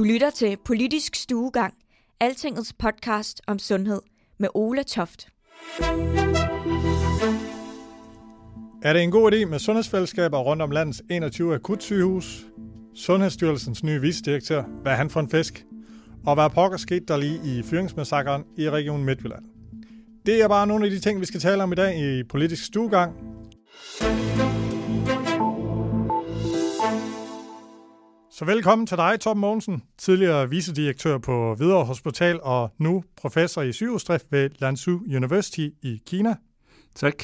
Du lytter til Politisk Stuegang, Altingets podcast om sundhed med Ola Toft. Er det en god idé med sundhedsfællesskaber rundt om landets 21 akutsygehus? Sundhedsstyrelsens nye vicedirektør, hvad er han for en fisk? Og hvad pokker skete der lige i fyringsmassakren i Region Midtjylland? Det er bare nogle af de ting, vi skal tale om i dag i Politisk Stuegang. Så velkommen til dig, Tom Mogensen, tidligere vicedirektør på Hvidovre Hospital og nu professor i sygehusdrift ved Lanzhou University i Kina. Tak.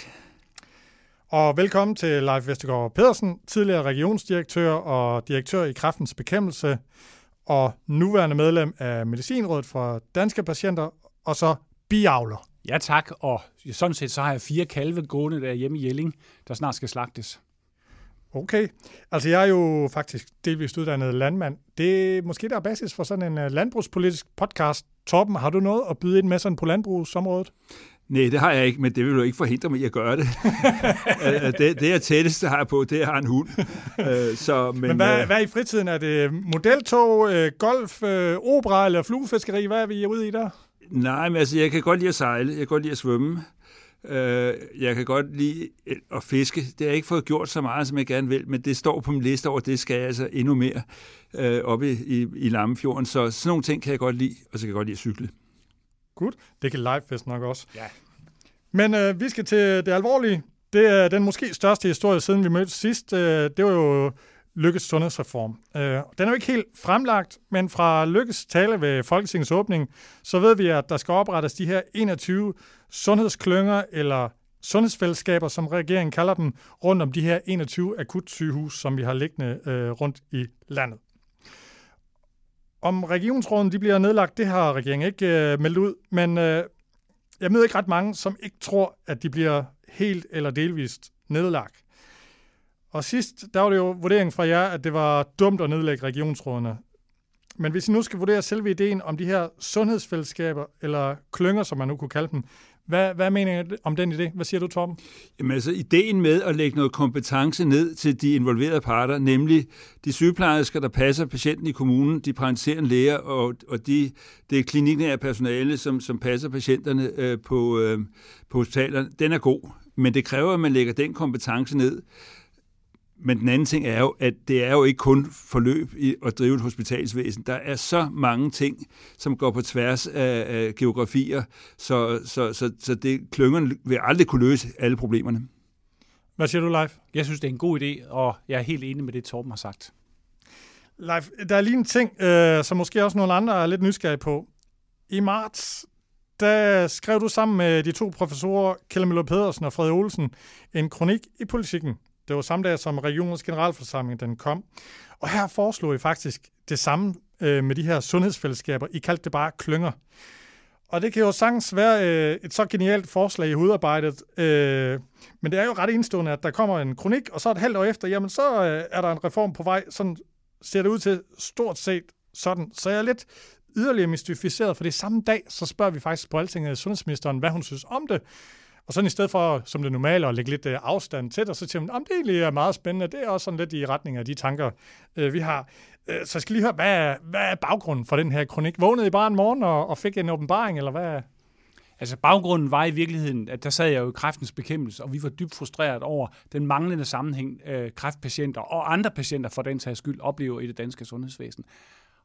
Og velkommen til Leif Vestergaard Pedersen, tidligere regionsdirektør og direktør i Kraftens Bekæmpelse, og nuværende medlem af Medicinrådet for Danske Patienter, og så biavler. Ja tak, og sådan set så har jeg fire kalve gående der hjemme i Jelling, der snart skal slagtes. Okay. Altså, jeg er jo faktisk delvist uddannet landmand. Det er måske der er basis for sådan en uh, landbrugspolitisk podcast. Torben, har du noget at byde ind med sådan på landbrugsområdet? Nej, det har jeg ikke, men det vil jo ikke forhindre mig i at gøre det. det, det jeg tætteste har på, det er en hund. Så, men, men hvad, hvad i fritiden? Er det modeltog, golf, opera eller fluefiskeri? Hvad er vi ude i der? Nej, men altså, jeg kan godt lide at sejle, jeg kan godt lide at svømme. Øh, jeg kan godt lide at fiske. Det har jeg ikke fået gjort så meget, som jeg gerne vil, men det står på min liste over, det skal jeg altså endnu mere øh, oppe i, i, i Lammefjorden. Så sådan nogle ting kan jeg godt lide, og så kan jeg godt lide at cykle. Godt. Det kan Livefest nok også. Ja. Men øh, vi skal til det alvorlige. Det er den måske største historie, siden vi mødtes sidst. Øh, det var jo Lykkes sundhedsreform. Øh, den er jo ikke helt fremlagt, men fra Lykkes tale ved Folketingets åbning, så ved vi, at der skal oprettes de her 21 sundhedsklynger eller sundhedsfællesskaber, som regeringen kalder dem, rundt om de her 21 akutsygehus, som vi har liggende øh, rundt i landet. Om regionsråden de bliver nedlagt, det har regeringen ikke øh, meldt ud, men øh, jeg møder ikke ret mange, som ikke tror, at de bliver helt eller delvist nedlagt. Og sidst, der var det jo vurderingen fra jer, at det var dumt at nedlægge regionsrådene. Men hvis I nu skal vurdere selve ideen om de her sundhedsfællesskaber, eller klynger, som man nu kunne kalde dem, hvad, hvad mener I om den idé? Hvad siger du, Torben? Jamen altså, ideen med at lægge noget kompetence ned til de involverede parter, nemlig de sygeplejersker, der passer patienten i kommunen, de praktiserende læger og, og de, det kliniknære personale, som, som passer patienterne øh, på, øh, på hospitalerne, den er god. Men det kræver, at man lægger den kompetence ned men den anden ting er jo, at det er jo ikke kun forløb i at drive et hospitalsvæsen. Der er så mange ting, som går på tværs af, af geografier, så, så, så, så det, klyngerne vil aldrig kunne løse alle problemerne. Hvad siger du, Leif? Jeg synes, det er en god idé, og jeg er helt enig med det, Torben har sagt. Leif, der er lige en ting, øh, som måske også nogle andre er lidt nysgerrige på. I marts, der skrev du sammen med de to professorer, Kjell Møller Pedersen og Frederik Olsen, en kronik i politikken. Det var samme dag, som regionens generalforsamling den kom. Og her foreslog I faktisk det samme øh, med de her sundhedsfællesskaber. I kaldte det bare klynger. Og det kan jo sagtens være øh, et så genialt forslag i udarbejdet, øh, men det er jo ret indstående, at der kommer en kronik, og så et halvt år efter, jamen så øh, er der en reform på vej. Sådan ser det ud til stort set sådan. Så jeg er lidt yderligere mystificeret, for det samme dag, så spørger vi faktisk på Altinget sundhedsministeren, hvad hun synes om det. Og sådan i stedet for, som det normale, at lægge lidt øh, afstand til dig, så siger man, at det egentlig er meget spændende. Det er også sådan lidt i retning af de tanker, øh, vi har. Øh, så jeg skal lige høre, hvad er, hvad er baggrunden for den her kronik? Vågnede I bare en morgen og, og fik en åbenbaring, eller hvad? Altså baggrunden var i virkeligheden, at der sad jeg jo i kræftens bekæmpelse, og vi var dybt frustreret over den manglende sammenhæng, øh, kræftpatienter og andre patienter for den sags skyld oplever i det danske sundhedsvæsen.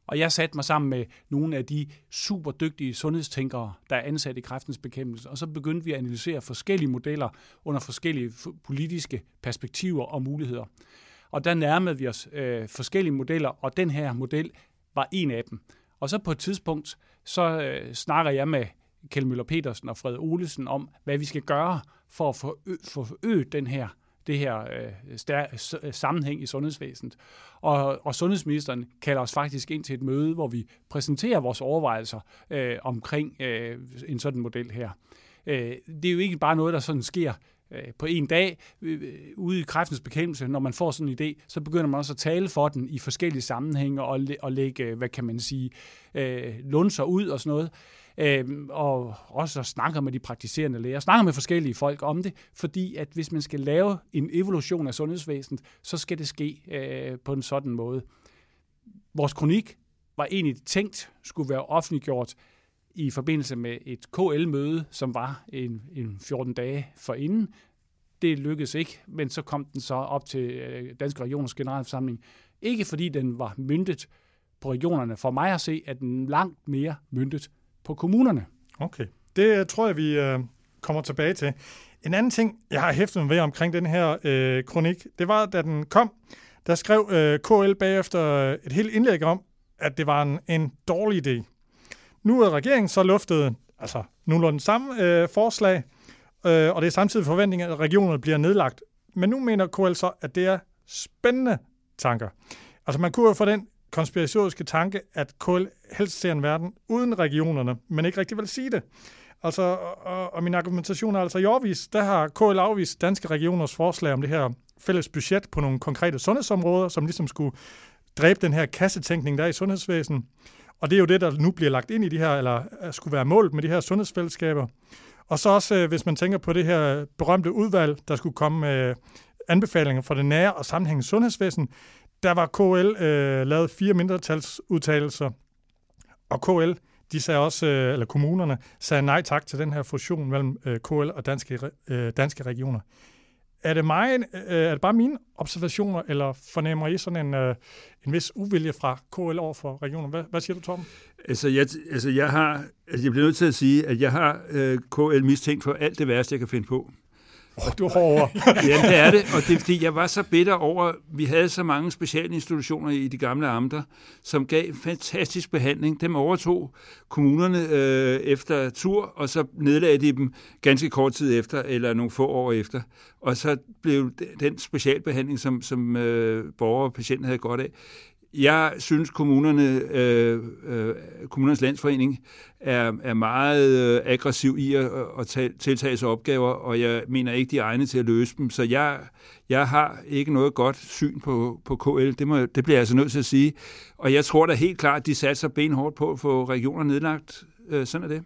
Og jeg satte mig sammen med nogle af de super dygtige sundhedstænkere, der er ansat i kræftens bekæmpelse, og så begyndte vi at analysere forskellige modeller under forskellige politiske perspektiver og muligheder. Og der nærmede vi os øh, forskellige modeller, og den her model var en af dem. Og så på et tidspunkt, så øh, snakker jeg med Kjell Møller Petersen og Fred Olesen om, hvad vi skal gøre for at få forøget den her det her øh, stær- øh, øh, sammenhæng i sundhedsvæsenet. Og, og sundhedsministeren kalder os faktisk ind til et møde, hvor vi præsenterer vores overvejelser øh, omkring øh, en sådan model her. Øh, det er jo ikke bare noget, der sådan sker øh, på en dag ude i kræftens bekæmpelse, når man får sådan en idé, så begynder man også at tale for den i forskellige sammenhænge og, og lægge, hvad kan man sige, øh, lunser ud og sådan noget. Øh, og også snakker med de praktiserende læger, snakker med forskellige folk om det, fordi at hvis man skal lave en evolution af sundhedsvæsenet, så skal det ske øh, på en sådan måde. Vores kronik var egentlig tænkt skulle være offentliggjort i forbindelse med et KL-møde, som var en, en 14 dage forinden. Det lykkedes ikke, men så kom den så op til øh, Danske Regioners Generalforsamling. Ikke fordi den var myndet på regionerne. For mig at se, at den langt mere myndet på kommunerne. Okay, det øh, tror jeg, vi øh, kommer tilbage til. En anden ting, jeg har hæftet mig ved omkring den her øh, kronik, det var, da den kom, der skrev øh, KL bagefter øh, et helt indlæg om, at det var en, en dårlig idé. Nu er regeringen så luftet, altså nu den samme øh, forslag, øh, og det er samtidig forventningen, at regionerne bliver nedlagt. Men nu mener KL så, at det er spændende tanker. Altså man kunne jo få den konspiratoriske tanke, at KL helst ser en verden uden regionerne, men ikke rigtig vil sige det. Altså, og, og min argumentation er altså i årvis, der har KL afvist danske regioners forslag om det her fælles budget på nogle konkrete sundhedsområder, som ligesom skulle dræbe den her kassetænkning, der er i sundhedsvæsenet. Og det er jo det, der nu bliver lagt ind i de her, eller øh, skulle være målet med de her sundhedsfællesskaber. Og så også, øh, hvis man tænker på det her berømte udvalg, der skulle komme med øh, anbefalinger for det nære og sammenhængende sundhedsvæsen, der var KL øh, lavet fire mindretalsudtalelser, og KL, de sagde også, øh, eller kommunerne, sagde nej tak til den her fusion mellem øh, KL og danske, øh, danske regioner. Er det, mig, er det bare mine observationer, eller fornemmer I sådan en, en vis uvilje fra KL over for regionen? Hvad, hvad siger du, Tom? Altså, jeg, altså, jeg har, altså, jeg bliver nødt til at sige, at jeg har øh, KL mistænkt for alt det værste, jeg kan finde på. Oh, du hårdere. ja, det er det, og det er fordi, jeg var så bitter over, at vi havde så mange specialinstitutioner i de gamle amter, som gav fantastisk behandling. Dem overtog kommunerne øh, efter tur, og så nedlagde de dem ganske kort tid efter, eller nogle få år efter. Og så blev den specialbehandling, som, som øh, borgere og patienter havde godt af, jeg synes, kommunerne, øh, øh, kommunernes landsforening er, er meget øh, aggressiv i at, at tage, tiltage sig opgaver, og jeg mener ikke, de er egne til at løse dem. Så jeg, jeg har ikke noget godt syn på, på KL. Det, må, det bliver jeg altså nødt til at sige. Og jeg tror da helt klart, at de satser benhårdt på at få regioner nedlagt. Øh, sådan er det.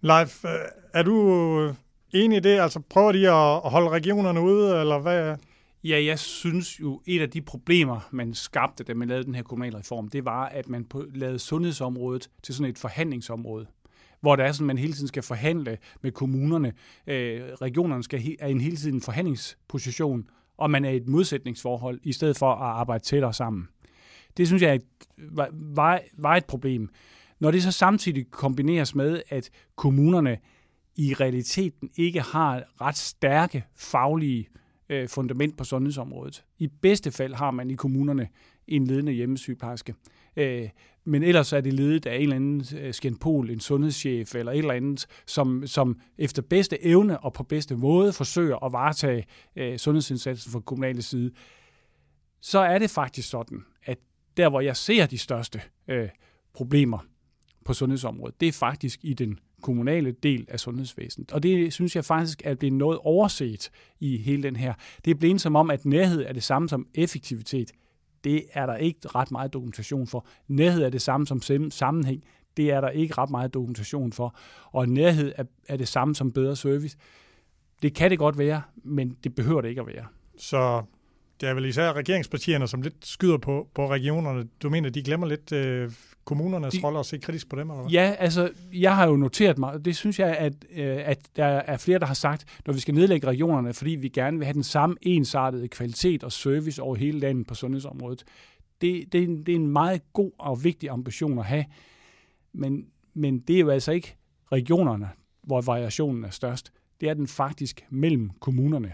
Leif, øh, er du øh, enig i det? Altså prøver de at holde regionerne ude, eller hvad? Ja, jeg synes jo, et af de problemer, man skabte, da man lavede den her kommunalreform, det var, at man lavede sundhedsområdet til sådan et forhandlingsområde hvor det er sådan, at man hele tiden skal forhandle med kommunerne. Øh, regionerne skal he, er en hele tiden forhandlingsposition, og man er i et modsætningsforhold, i stedet for at arbejde tættere sammen. Det synes jeg var, var et problem. Når det så samtidig kombineres med, at kommunerne i realiteten ikke har ret stærke faglige øh, Øh, fundament på sundhedsområdet. I bedste fald har man i kommunerne en ledende hjemmesygeplejerske. Øh, men ellers er det ledet af en eller anden øh, skændpol, en sundhedschef eller et eller andet, som, som efter bedste evne og på bedste måde forsøger at varetage øh, sundhedsindsatsen fra kommunale side. Så er det faktisk sådan, at der hvor jeg ser de største øh, problemer på sundhedsområdet, det er faktisk i den kommunale del af sundhedsvæsenet. Og det synes jeg faktisk er blevet noget overset i hele den her. Det er blevet som om, at nærhed er det samme som effektivitet. Det er der ikke ret meget dokumentation for. Nærhed er det samme som sammenhæng. Det er der ikke ret meget dokumentation for. Og nærhed er, er det samme som bedre service. Det kan det godt være, men det behøver det ikke at være. Så det er vel især regeringspartierne, som lidt skyder på, på regionerne. Du mener, de glemmer lidt øh, kommunernes de, rolle og se kritisk på dem? Eller hvad? Ja, altså, jeg har jo noteret mig, det synes jeg, at, øh, at der er flere, der har sagt, når vi skal nedlægge regionerne, fordi vi gerne vil have den samme ensartede kvalitet og service over hele landet på sundhedsområdet. Det, det, er, en, det er en meget god og vigtig ambition at have, men, men det er jo altså ikke regionerne, hvor variationen er størst. Det er den faktisk mellem kommunerne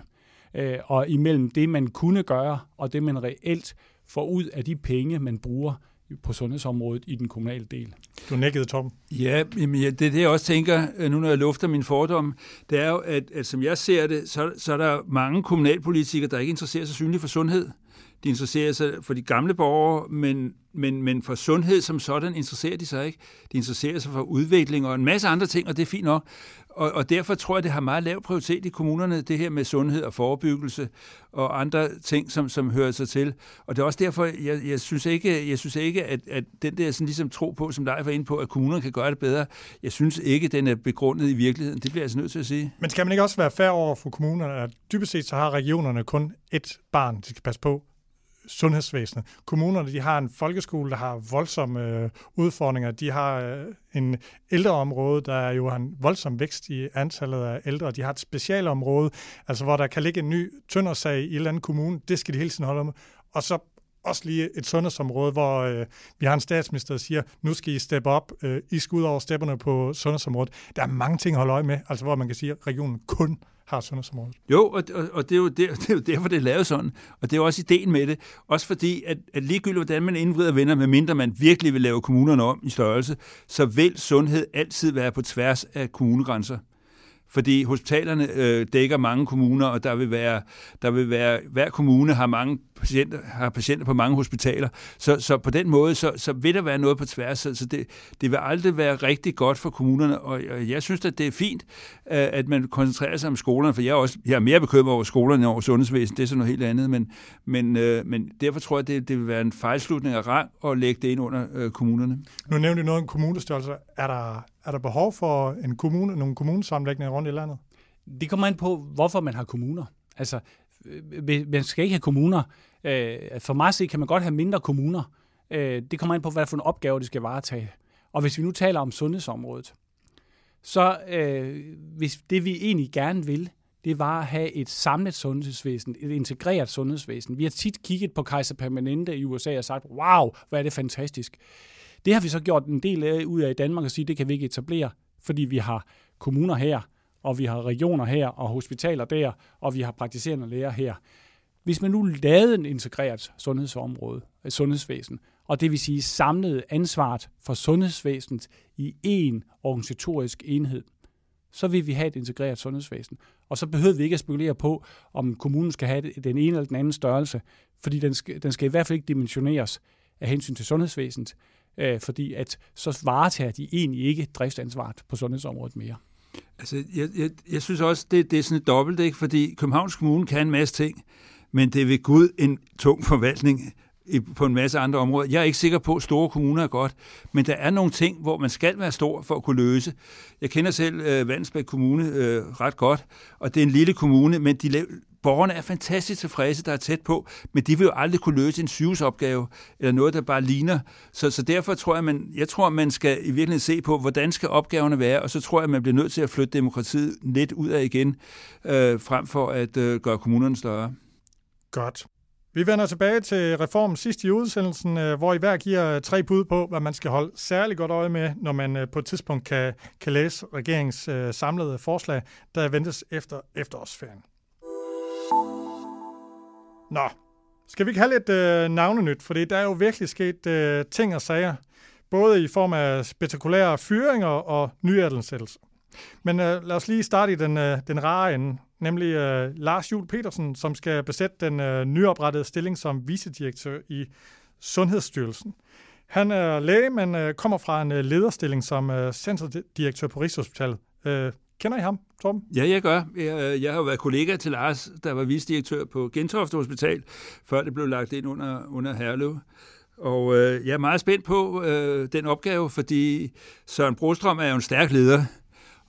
øh, og imellem det, man kunne gøre, og det, man reelt får ud af de penge, man bruger på sundhedsområdet i den kommunale del. Du nikkede, Tom. Ja, jamen, ja, det er det, jeg også tænker, øh, nu når jeg lufter min fordom, det er jo, at, at som jeg ser det, så, så er der mange kommunalpolitikere, der ikke interesserer sig synligt for sundhed. De interesserer sig for de gamle borgere, men, men, men for sundhed som sådan interesserer de sig ikke. De interesserer sig for udvikling og en masse andre ting, og det er fint nok. Og, og derfor tror jeg, det har meget lav prioritet i kommunerne, det her med sundhed og forebyggelse og andre ting, som, som hører sig til. Og det er også derfor, jeg, jeg synes ikke, jeg synes ikke at, at den der sådan ligesom tro på, som dig var inde på, at kommunerne kan gøre det bedre, jeg synes ikke, den er begrundet i virkeligheden. Det bliver jeg altså nødt til at sige. Men skal man ikke også være fair over for kommunerne, at dybest set så har regionerne kun et barn, de skal passe på, sundhedsvæsenet. Kommunerne de har en folkeskole, der har voldsomme øh, udfordringer. De har øh, en ældreområde, der er jo har en voldsom vækst i antallet af ældre. De har et specialområde, altså hvor der kan ligge en ny tøndersag i en eller anden kommune. Det skal de hele tiden holde med. Og så også lige et sundhedsområde, hvor øh, vi har en statsminister, der siger, nu skal I steppe op, øh, I skal ud over stepperne på sundhedsområdet. Der er mange ting at holde øje med, altså hvor man kan sige, at regionen kun har sundhedsområdet. Jo, og, og, og det, er jo der, det er jo derfor, det er lavet sådan. Og det er jo også ideen med det. Også fordi, at, at ligegyldigt hvordan man indvrider venner, medmindre man virkelig vil lave kommunerne om i størrelse, så vil sundhed altid være på tværs af kommunegrænser fordi hospitalerne øh, dækker mange kommuner, og der vil være, der vil være, hver kommune har mange patienter, har patienter på mange hospitaler, så, så på den måde, så, så vil der være noget på tværs, så, så det, det vil aldrig være rigtig godt for kommunerne, og jeg synes, at det er fint, øh, at man koncentrerer sig om skolerne, for jeg er, også, jeg er mere bekymret over skolerne end over sundhedsvæsenet, det er sådan noget helt andet, men, men, øh, men derfor tror jeg, at det, det vil være en fejlslutning af rang at lægge det ind under øh, kommunerne. Nu nævnte du noget om kommunestørrelser. Er der er der behov for en kommune, nogle kommunesammenlægninger rundt i landet? Det kommer an på, hvorfor man har kommuner. Altså, øh, øh, man skal ikke have kommuner. Øh, for mig se kan man godt have mindre kommuner. Det kommer an på, hvad for en opgave, de skal varetage. Og hvis vi nu taler om sundhedsområdet, så hvis det vi egentlig gerne vil, det var at have et samlet sundhedsvæsen, et integreret sundhedsvæsen. Vi har tit kigget på Kaiser Permanente i USA og sagt, wow, hvor er det fantastisk. Det har vi så gjort en del af ud af i Danmark og sige, det kan vi ikke etablere, fordi vi har kommuner her, og vi har regioner her, og hospitaler der, og vi har praktiserende læger her. Hvis man nu lavede en integreret sundhedsområde, et sundhedsvæsen, og det vil sige samlede ansvaret for sundhedsvæsenet i én organisatorisk enhed, så vil vi have et integreret sundhedsvæsen. Og så behøver vi ikke at spekulere på, om kommunen skal have den ene eller den anden størrelse, fordi den skal, den skal i hvert fald ikke dimensioneres af hensyn til sundhedsvæsenet øh, fordi at så varetager de egentlig ikke driftsansvaret på sundhedsområdet mere. Altså, jeg, jeg, jeg synes også, det, det er sådan et dobbelt, ikke? fordi Københavns Kommune kan en masse ting, men det er ved Gud en tung forvaltning på en masse andre områder. Jeg er ikke sikker på, at store kommuner er godt, men der er nogle ting, hvor man skal være stor for at kunne løse. Jeg kender selv øh, Vandsbæk Kommune øh, ret godt, og det er en lille kommune, men de borgerne er fantastisk tilfredse, der er tæt på, men de vil jo aldrig kunne løse en sygehusopgave, eller noget, der bare ligner. Så, så derfor tror jeg, man, jeg tror, man skal i virkeligheden se på, hvordan skal opgaverne være, og så tror jeg, man bliver nødt til at flytte demokratiet lidt ud af igen, øh, frem for at øh, gøre kommunerne større. Godt. Vi vender tilbage til reformen sidst i udsendelsen, øh, hvor I hver giver øh, tre bud på, hvad man skal holde særlig godt øje med, når man øh, på et tidspunkt kan, kan læse regeringens samlede forslag, der ventes efter efterårsferien. Nå, skal vi ikke have lidt øh, navnenyt? Fordi der er jo virkelig sket øh, ting og sager, både i form af spektakulære fyringer og nyansættelser. Men øh, lad os lige starte i den, øh, den rare ende, nemlig øh, Lars Jul Petersen, som skal besætte den øh, nyoprettede stilling som vicedirektør i Sundhedsstyrelsen. Han er læge, men øh, kommer fra en øh, lederstilling som øh, centerdirektør på Rigshospitalet. Øh, Kender I ham, Torben? Ja, jeg gør. Jeg, øh, jeg har jo været kollega til Lars, der var visdirektør på Gentofte Hospital, før det blev lagt ind under, under Herlev. Og øh, jeg er meget spændt på øh, den opgave, fordi Søren Brostrøm er jo en stærk leder,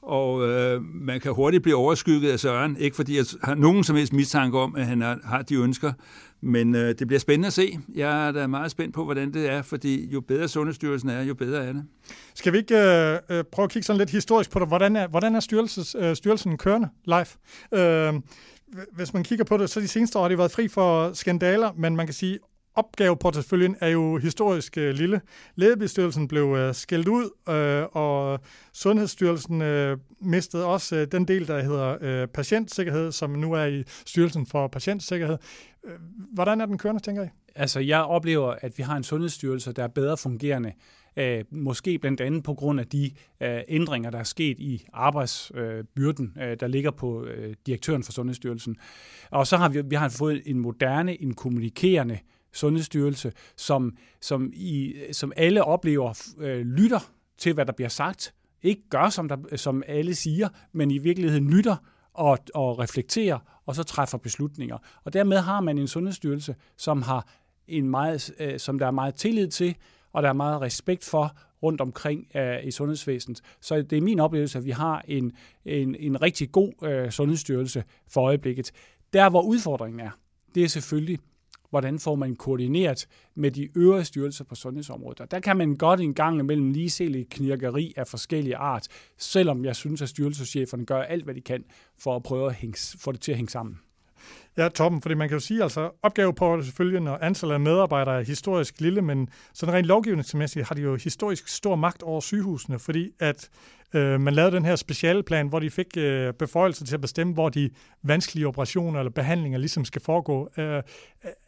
og øh, man kan hurtigt blive overskygget af Søren, ikke fordi jeg har nogen som helst mistanke om, at han har, har de ønsker, men øh, det bliver spændende at se. Jeg er da meget spændt på, hvordan det er, fordi jo bedre Sundhedsstyrelsen er, jo bedre er det. Skal vi ikke øh, øh prøve at kigge sådan lidt historisk på det? Hvordan er, hvordan er styrelses, øh, styrelsen kørende live? Øh, hvis man kigger på det, så de seneste år har de været fri for skandaler, men man kan sige, opgaveporteføljen er jo historisk øh, lille. Lægebestyrelsen blev øh, skældt ud, øh, og Sundhedsstyrelsen øh, mistede også øh, den del, der hedder øh, patientsikkerhed, som nu er i Styrelsen for Patientsikkerhed. Øh, hvordan er den kørende, tænker I? Altså, jeg oplever, at vi har en sundhedsstyrelse, der er bedre fungerende, øh, måske blandt andet på grund af de øh, ændringer, der er sket i arbejdsbyrden, øh, der ligger på øh, direktøren for Sundhedsstyrelsen. Og så har vi, vi har fået en moderne, en kommunikerende Sundhedsstyrelse, som, som, i, som alle oplever øh, lytter til, hvad der bliver sagt. Ikke gør, som, der, som alle siger, men i virkeligheden lytter og, og reflekterer, og så træffer beslutninger. Og dermed har man en sundhedsstyrelse, som har en meget, øh, som der er meget tillid til, og der er meget respekt for rundt omkring øh, i sundhedsvæsenet. Så det er min oplevelse, at vi har en, en, en rigtig god øh, sundhedsstyrelse for øjeblikket. Der, hvor udfordringen er, det er selvfølgelig, hvordan får man koordineret med de øvrige styrelser på sundhedsområdet. Og der kan man godt en gang imellem lige se lidt knirkeri af forskellige art, selvom jeg synes, at styrelsescheferne gør alt, hvad de kan for at prøve at hænge, få det til at hænge sammen. Ja, toppen, fordi man kan jo sige, altså opgave på selvfølgelig, når antallet af medarbejdere er historisk lille, men sådan rent lovgivningsmæssigt har de jo historisk stor magt over sygehusene, fordi at øh, man lavede den her specialplan, hvor de fik øh, beføjelser til at bestemme, hvor de vanskelige operationer eller behandlinger ligesom skal foregå. Øh, er,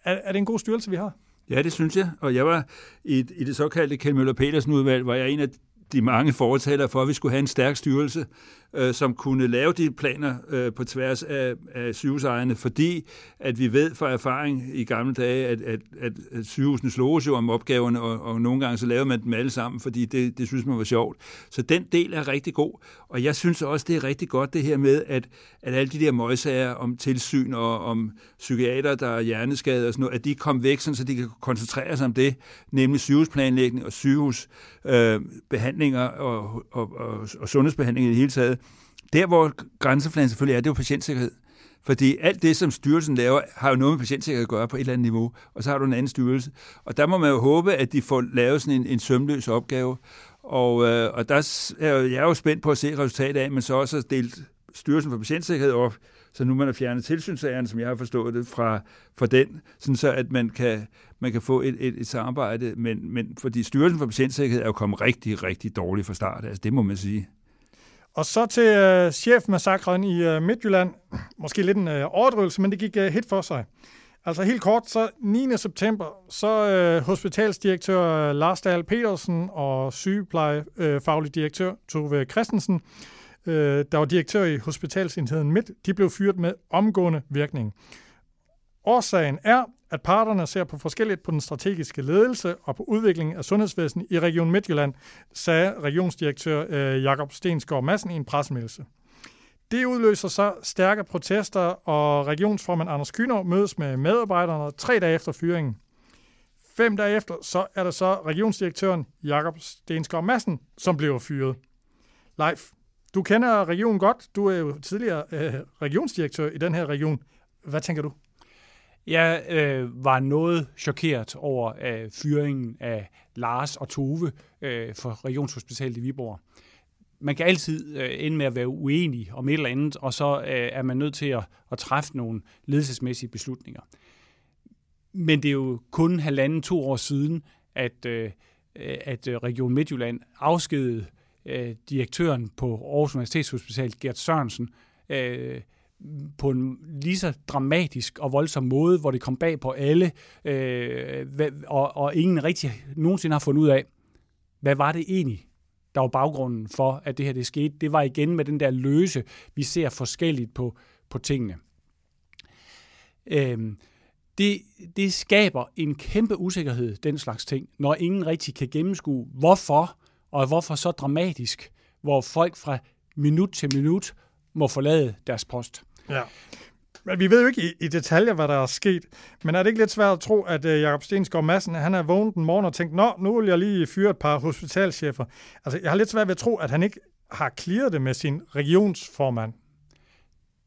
er det en god styrelse, vi har? Ja, det synes jeg. Og jeg var i, i det såkaldte Kjell Møller Petersen udvalg, hvor jeg er en af de mange foretalere for, at vi skulle have en stærk styrelse, øh, som kunne lave de planer øh, på tværs af, af sygehusejerne, fordi at vi ved fra erfaring i gamle dage, at, at, at, at sygehusene sloges jo om opgaverne, og, og nogle gange så lavede man dem alle sammen, fordi det, det synes man var sjovt. Så den del er rigtig god, og jeg synes også, det er rigtig godt det her med, at, at alle de der møgsager om tilsyn og om psykiater, der er hjerneskade og sådan noget, at de kom væk, sådan, så de kan koncentrere sig om det, nemlig sygehusplanlægning og sygehusbehandlinger øh, og, og, og, og sundhedsbehandling i det hele taget. Der, hvor grænsefladen selvfølgelig er, det er jo patientsikkerhed. Fordi alt det, som styrelsen laver, har jo noget med patientsikkerhed at gøre på et eller andet niveau, og så har du en anden styrelse. Og der må man jo håbe, at de får lavet sådan en, en sømløs opgave. Og, øh, og der er jeg er jo spændt på at se resultatet af, men så også har delt Styrelsen for Patientsikkerhed op, så nu man har fjernet tilsynssagerne, som jeg har forstået det, fra, fra den, sådan så at man kan, man kan få et, et, et samarbejde. Men, men fordi Styrelsen for Patientsikkerhed er jo kommet rigtig, rigtig dårligt fra start. Altså, det må man sige. Og så til øh, chefmassakren i øh, Midtjylland. Måske lidt en øh, overdrivelse, men det gik øh, helt for sig. Altså helt kort, så 9. september, så øh, hospitalsdirektør øh, Lars Dahl Petersen og sygeplejefaglig øh, direktør Tove Christensen, øh, der var direktør i hospitalsenheden Midt, de blev fyret med omgående virkning. Årsagen er, at parterne ser på forskelligt på den strategiske ledelse og på udviklingen af sundhedsvæsenet i Region Midtjylland, sagde regionsdirektør øh, Jakob Stensgaard Madsen i en pressemeddelelse. Det udløser så stærke protester, og regionsformand Anders Kyner mødes med medarbejderne tre dage efter fyringen. Fem dage efter, så er det så regionsdirektøren Jakob Stensgaard Madsen, som bliver fyret. Leif, du kender regionen godt. Du er jo tidligere øh, regionsdirektør i den her region. Hvad tænker du? Jeg øh, var noget chokeret over øh, fyringen af Lars og Tove øh, for Regionshospitalet i Viborg. Man kan altid øh, ende med at være uenig om et eller andet, og så øh, er man nødt til at, at træffe nogle ledelsesmæssige beslutninger. Men det er jo kun halvanden to år siden, at, øh, at øh, Region Midtjylland afskedede øh, direktøren på Aarhus Universitetshospital, Gert Sørensen, øh, på en lige så dramatisk og voldsom måde, hvor det kom bag på alle, øh, og, og ingen rigtig nogensinde har fundet ud af, hvad var det egentlig, der var baggrunden for, at det her det skete. Det var igen med den der løse, vi ser forskelligt på, på tingene. Øh, det, det skaber en kæmpe usikkerhed, den slags ting, når ingen rigtig kan gennemskue, hvorfor, og hvorfor så dramatisk, hvor folk fra minut til minut må forlade deres post. Ja. Men vi ved jo ikke i, i detaljer, hvad der er sket. Men er det ikke lidt svært at tro, at uh, Jacob Stensgaard Madsen, han er vågnet en morgen og tænkt, nå, nu vil jeg lige fyre et par hospitalchefer. Altså, jeg har lidt svært ved at tro, at han ikke har clearet det med sin regionsformand.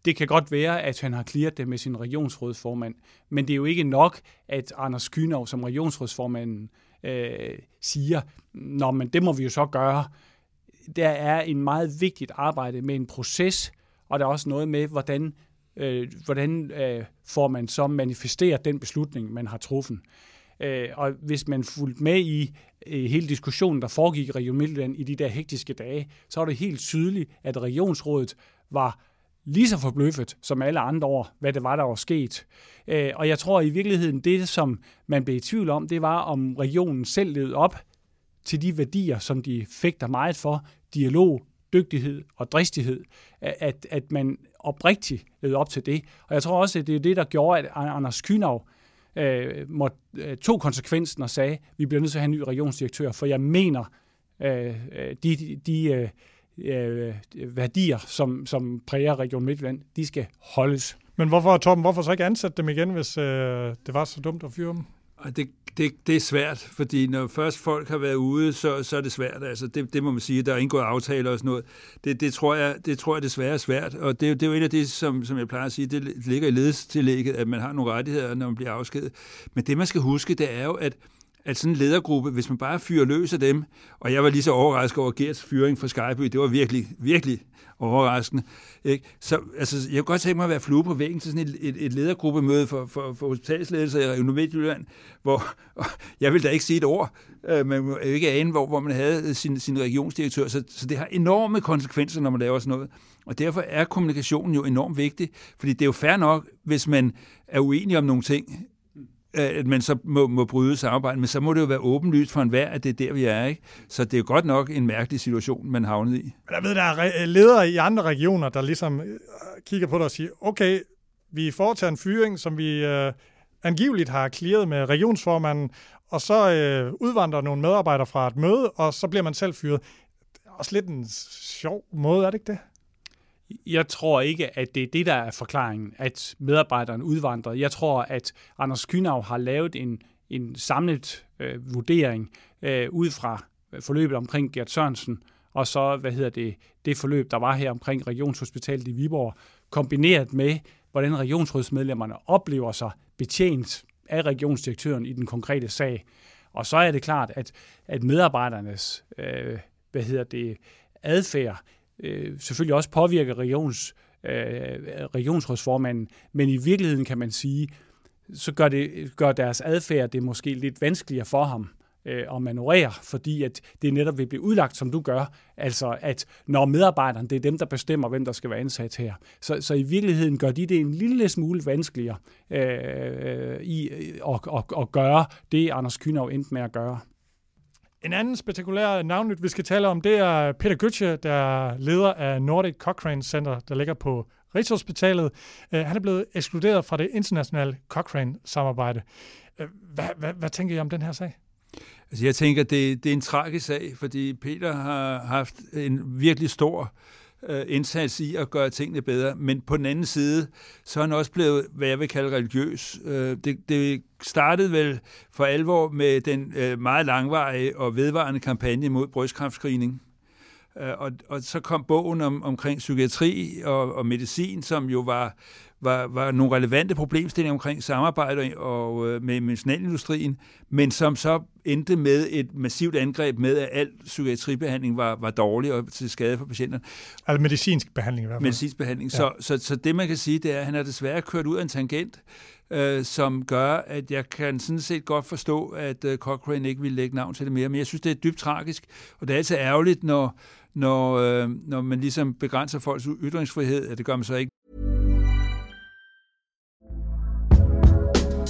Det kan godt være, at han har clearet det med sin regionsrådsformand, men det er jo ikke nok, at Anders Kynov som regionsrådsformanden øh, siger, nå, men det må vi jo så gøre. Der er en meget vigtigt arbejde med en proces, og der er også noget med, hvordan, øh, hvordan øh, får man så manifesteret den beslutning, man har truffet. Øh, og hvis man fulgte med i øh, hele diskussionen, der foregik i Region Midtjylland i de der hektiske dage, så var det helt tydeligt, at regionsrådet var lige så forbløffet som alle andre år, hvad det var, der var sket. Øh, og jeg tror i virkeligheden, det som man blev i tvivl om, det var, om regionen selv levede op til de værdier, som de fægter meget for, dialog, dygtighed og dristighed, at, at man oprigtigt levede op til det. Og jeg tror også, at det er det, der gjorde, at Anders Kynav øh, måtte, øh, tog konsekvensen og sagde, at vi bliver nødt til at have en ny regionsdirektør, for jeg mener, øh, de, de øh, øh, værdier, som, som præger Region Midtjylland, de skal holdes. Men hvorfor, Torben, hvorfor så ikke ansætte dem igen, hvis øh, det var så dumt at fyre dem? Det, det, det er svært, fordi når først folk har været ude, så, så er det svært. Altså, det, det må man sige, der er indgået aftaler og sådan noget. Det, det, tror, jeg, det tror jeg desværre er svært, og det, det er jo en af det, som, som jeg plejer at sige, det ligger i ledelsestillægget, at man har nogle rettigheder, når man bliver afskedet. Men det, man skal huske, det er jo, at at sådan en ledergruppe, hvis man bare fyrer løs af dem, og jeg var lige så overrasket over Gerts fyring fra Skype, det var virkelig, virkelig overraskende. Ikke? Så altså, jeg kunne godt tænke mig at være flue på væggen til sådan et, et, et ledergruppemøde for, for, for hospitalsledelse i Region Midtjylland, hvor jeg vil da ikke sige et ord, øh, man må ikke ane, hvor, hvor man havde sin, sin regionsdirektør, så, så det har enorme konsekvenser, når man laver sådan noget. Og derfor er kommunikationen jo enormt vigtig, fordi det er jo fair nok, hvis man er uenig om nogle ting, at man så må, må bryde samarbejdet, men så må det jo være åbenlyst for enhver, at det er der, vi er. Ikke? Så det er jo godt nok en mærkelig situation, man havnet i. Men jeg ved, der er ledere i andre regioner, der ligesom øh, kigger på det og siger, okay, vi foretager en fyring, som vi øh, angiveligt har klaret med regionsformanden, og så øh, udvandrer nogle medarbejdere fra et møde, og så bliver man selv fyret. Det er også lidt en sjov måde, er det ikke det? Jeg tror ikke, at det er det, der er forklaringen, at medarbejderen udvandrer. Jeg tror, at Anders Kynav har lavet en, en samlet øh, vurdering øh, ud fra forløbet omkring Gert Sørensen, og så, hvad hedder det, det forløb, der var her omkring Regionshospitalet i Viborg, kombineret med, hvordan regionsrådsmedlemmerne oplever sig betjent af regionsdirektøren i den konkrete sag. Og så er det klart, at, at medarbejdernes øh, hvad hedder det, adfærd øh, selvfølgelig også påvirker regions, øh, regionsrådsformanden, men i virkeligheden kan man sige, så gør, det, gør deres adfærd det måske lidt vanskeligere for ham øh, at manøvrere, fordi at det netop vil blive udlagt, som du gør, altså at når medarbejderne, det er dem, der bestemmer, hvem der skal være ansat her. Så, så i virkeligheden gør de det en lille smule vanskeligere øh, øh i øh, at, at, at gøre det, Anders Kynav endte med at gøre. En anden spektakulær navnnyt, vi skal tale om, det er Peter Götze, der er leder af Nordic Cochrane Center, der ligger på Rigshospitalet. Øh, han er blevet ekskluderet fra det internationale Cochrane-samarbejde. Øh, hvad, hvad, hvad tænker I om den her sag? Altså, jeg tænker, det, det er en tragisk sag, fordi Peter har haft en virkelig stor øh, Øh, indsats i at gøre tingene bedre, men på den anden side, så er han også blevet, hvad jeg vil kalde religiøs. Øh, det, det startede vel for alvor med den øh, meget langvarige og vedvarende kampagne mod brystkræftscreening. Øh, og, og så kom bogen om, omkring psykiatri og, og medicin, som jo var, var, var nogle relevante problemstillinger omkring samarbejde og, øh, med medicinalindustrien, men som så endte med et massivt angreb med, at al psykiatribehandling var, var dårlig og til skade for patienterne. Altså medicinsk behandling i hvert fald. Medicinsk behandling. Ja. Så, så, så det man kan sige, det er, at han har desværre kørt ud af en tangent, øh, som gør, at jeg kan sådan set godt forstå, at øh, Cochrane ikke vil lægge navn til det mere. Men jeg synes, det er dybt tragisk, og det er altid ærgerligt, når, når, øh, når man ligesom begrænser folks ytringsfrihed, at det gør man så ikke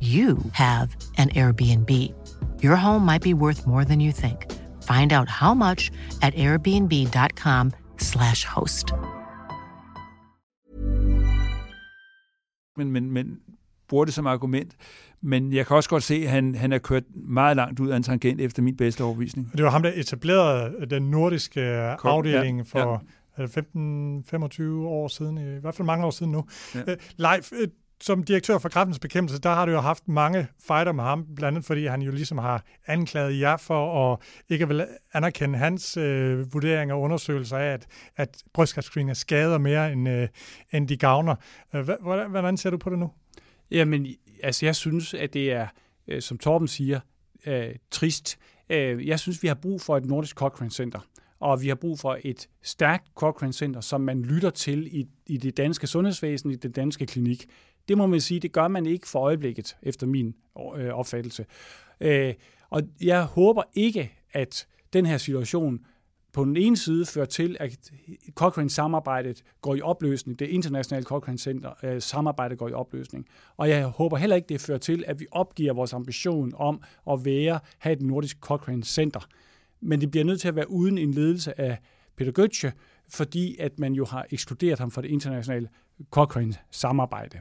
you have an Airbnb. Your home might be worth more than you think. Find out how much at airbnb.com/slash host. Men, men, men bruger det som argument. Men jeg kan også godt se, at han, han er kørt meget langt ud af en tangent efter min bedste overbevisning. Det var ham, der etablerede den nordiske Kom, afdeling ja, for ja. 15-25 år siden, i hvert fald mange år siden nu. Ja. Uh, Leif, uh, som direktør for kraftens bekæmpelse, der har du jo haft mange fighter med ham, blandt andet fordi han jo ligesom har anklaget jer for at ikke vil anerkende hans øh, vurderinger og undersøgelser af, at, at brystkræftscreener skader mere, end, øh, end de gavner. Øh, hvordan, hvordan ser du på det nu? Jamen, altså jeg synes, at det er, øh, som Torben siger, øh, trist. Øh, jeg synes, vi har brug for et nordisk Cochrane Center og vi har brug for et stærkt Cochrane Center, som man lytter til i, i det danske sundhedsvæsen, i den danske klinik. Det må man sige, det gør man ikke for øjeblikket, efter min øh, opfattelse. Øh, og jeg håber ikke, at den her situation på den ene side fører til, at Cochrane-samarbejdet går i opløsning, det internationale Cochrane-center øh, samarbejde går i opløsning. Og jeg håber heller ikke, det fører til, at vi opgiver vores ambition om at være, have et nordisk Cochrane-center. Men det bliver nødt til at være uden en ledelse af Peter Götze, fordi at man jo har ekskluderet ham fra det internationale Cochrane-samarbejde.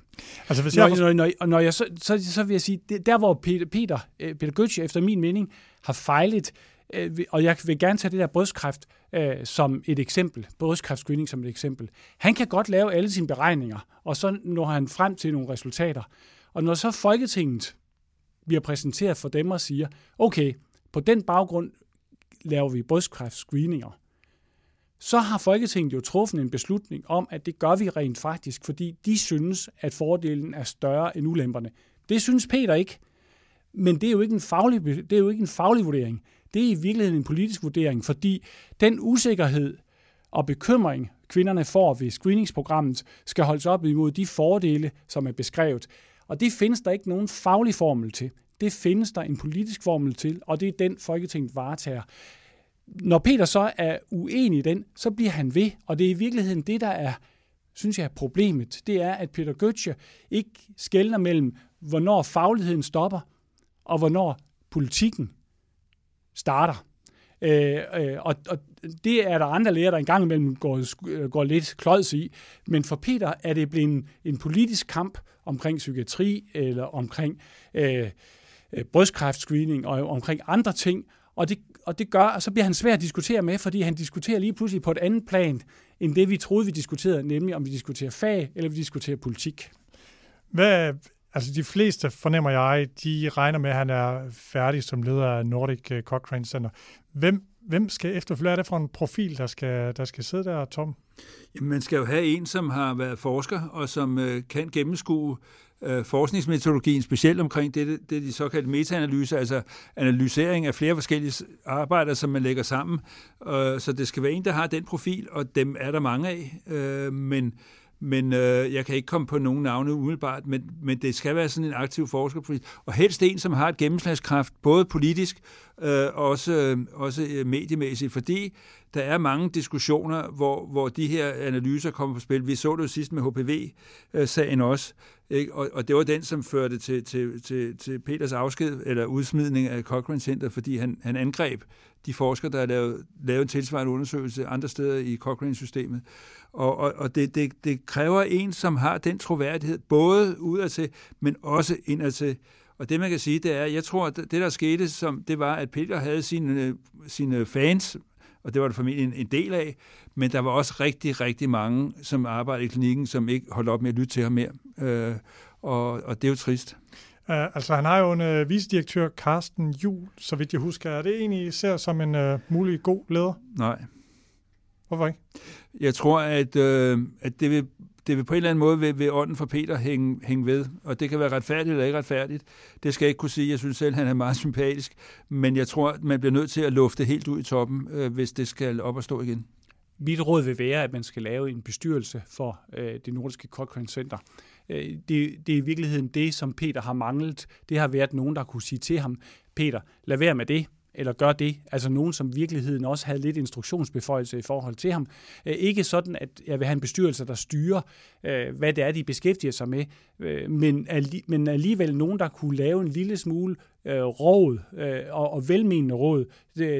Altså, hvis jeg... Når, når, når, når jeg så, så, så vil jeg sige, det, der hvor Peter, Peter, øh, Peter Götze efter min mening har fejlet, øh, og jeg vil gerne tage det der brystkræft øh, som et eksempel, brystkræftscreening som et eksempel. Han kan godt lave alle sine beregninger, og så når han frem til nogle resultater. Og når så Folketinget bliver præsenteret for dem og siger, okay, på den baggrund laver vi brystkræftscreeninger, så har Folketinget jo truffet en beslutning om, at det gør vi rent faktisk, fordi de synes, at fordelen er større end ulemperne. Det synes Peter ikke, men det er jo ikke en faglig, det er jo ikke en faglig vurdering. Det er i virkeligheden en politisk vurdering, fordi den usikkerhed og bekymring, kvinderne får ved screeningsprogrammet, skal holdes op imod de fordele, som er beskrevet. Og det findes der ikke nogen faglig formel til. Det findes der en politisk formel til, og det er den, Folketinget varetager når Peter så er uenig i den, så bliver han ved, og det er i virkeligheden det, der er, synes jeg, er problemet. Det er, at Peter Götze ikke skældner mellem, hvornår fagligheden stopper, og hvornår politikken starter. Øh, øh, og, og det er der andre læger, der engang imellem går, øh, går lidt klods i. Men for Peter er det blevet en, en politisk kamp omkring psykiatri, eller omkring øh, øh brystkræftscreening, og omkring andre ting. Og det, og det gør, og så bliver han svær at diskutere med, fordi han diskuterer lige pludselig på et andet plan, end det vi troede, vi diskuterede, nemlig om vi diskuterer fag, eller vi diskuterer politik. Hvad, altså de fleste, fornemmer jeg, de regner med, at han er færdig som leder af Nordic øh, Cochrane Center. Hvem, hvem skal efterfølge? Er det for en profil, der skal, der skal sidde der, Tom? Jamen, man skal jo have en, som har været forsker, og som øh, kan gennemskue øh, forskningsmetodologien, specielt omkring det, det de såkaldte metaanalyser, altså analysering af flere forskellige arbejder, som man lægger sammen. Øh, så det skal være en, der har den profil, og dem er der mange af. Øh, men men øh, jeg kan ikke komme på nogen navne umiddelbart, men, men det skal være sådan en aktiv forskerprofil, og helst en, som har et gennemslagskraft, både politisk øh, også, øh, også øh, mediemæssigt, fordi der er mange diskussioner, hvor, hvor de her analyser kommer på spil. Vi så det jo sidst med HPV-sagen øh, også, ikke? Og, og det var den, som førte til, til, til, til Peters afsked, eller udsmidning af Cochrane Center, fordi han, han angreb de forskere, der har lavet, lavet en tilsvarende undersøgelse andre steder i Cochrane-systemet. Og, og, og det, det, det kræver en, som har den troværdighed, både udadtil, men også indadtil. Og det, man kan sige, det er, jeg tror, at det, der skete, som, det var, at Peter havde sine, sine fans, og det var der formentlig en, en del af, men der var også rigtig, rigtig mange, som arbejdede i klinikken, som ikke holdt op med at lytte til ham mere. Øh, og, og det er jo trist. Uh, altså, han har jo en uh, vicedirektør, Carsten Jul, så vidt jeg husker. Er det egentlig ser som en uh, mulig god leder? Nej. Hvorfor ikke? Jeg tror, at, uh, at det, vil, det vil på en eller anden måde ved, ved ånden for Peter hænge, hænge ved. Og det kan være retfærdigt eller ikke retfærdigt. Det skal jeg ikke kunne sige. Jeg synes selv, han er meget sympatisk. Men jeg tror, at man bliver nødt til at lufte helt ud i toppen, uh, hvis det skal op og stå igen. Mit råd vil være, at man skal lave en bestyrelse for øh, det nordiske Cochrane Center. Øh, det, det er i virkeligheden det, som Peter har manglet. Det har været nogen, der kunne sige til ham, Peter, lad være med det eller gør det. Altså nogen, som virkeligheden også havde lidt instruktionsbeføjelse i forhold til ham. Øh, ikke sådan, at jeg vil have en bestyrelse, der styrer, øh, hvad det er, de beskæftiger sig med, men, men alligevel nogen, der kunne lave en lille smule råd og, velmenende råd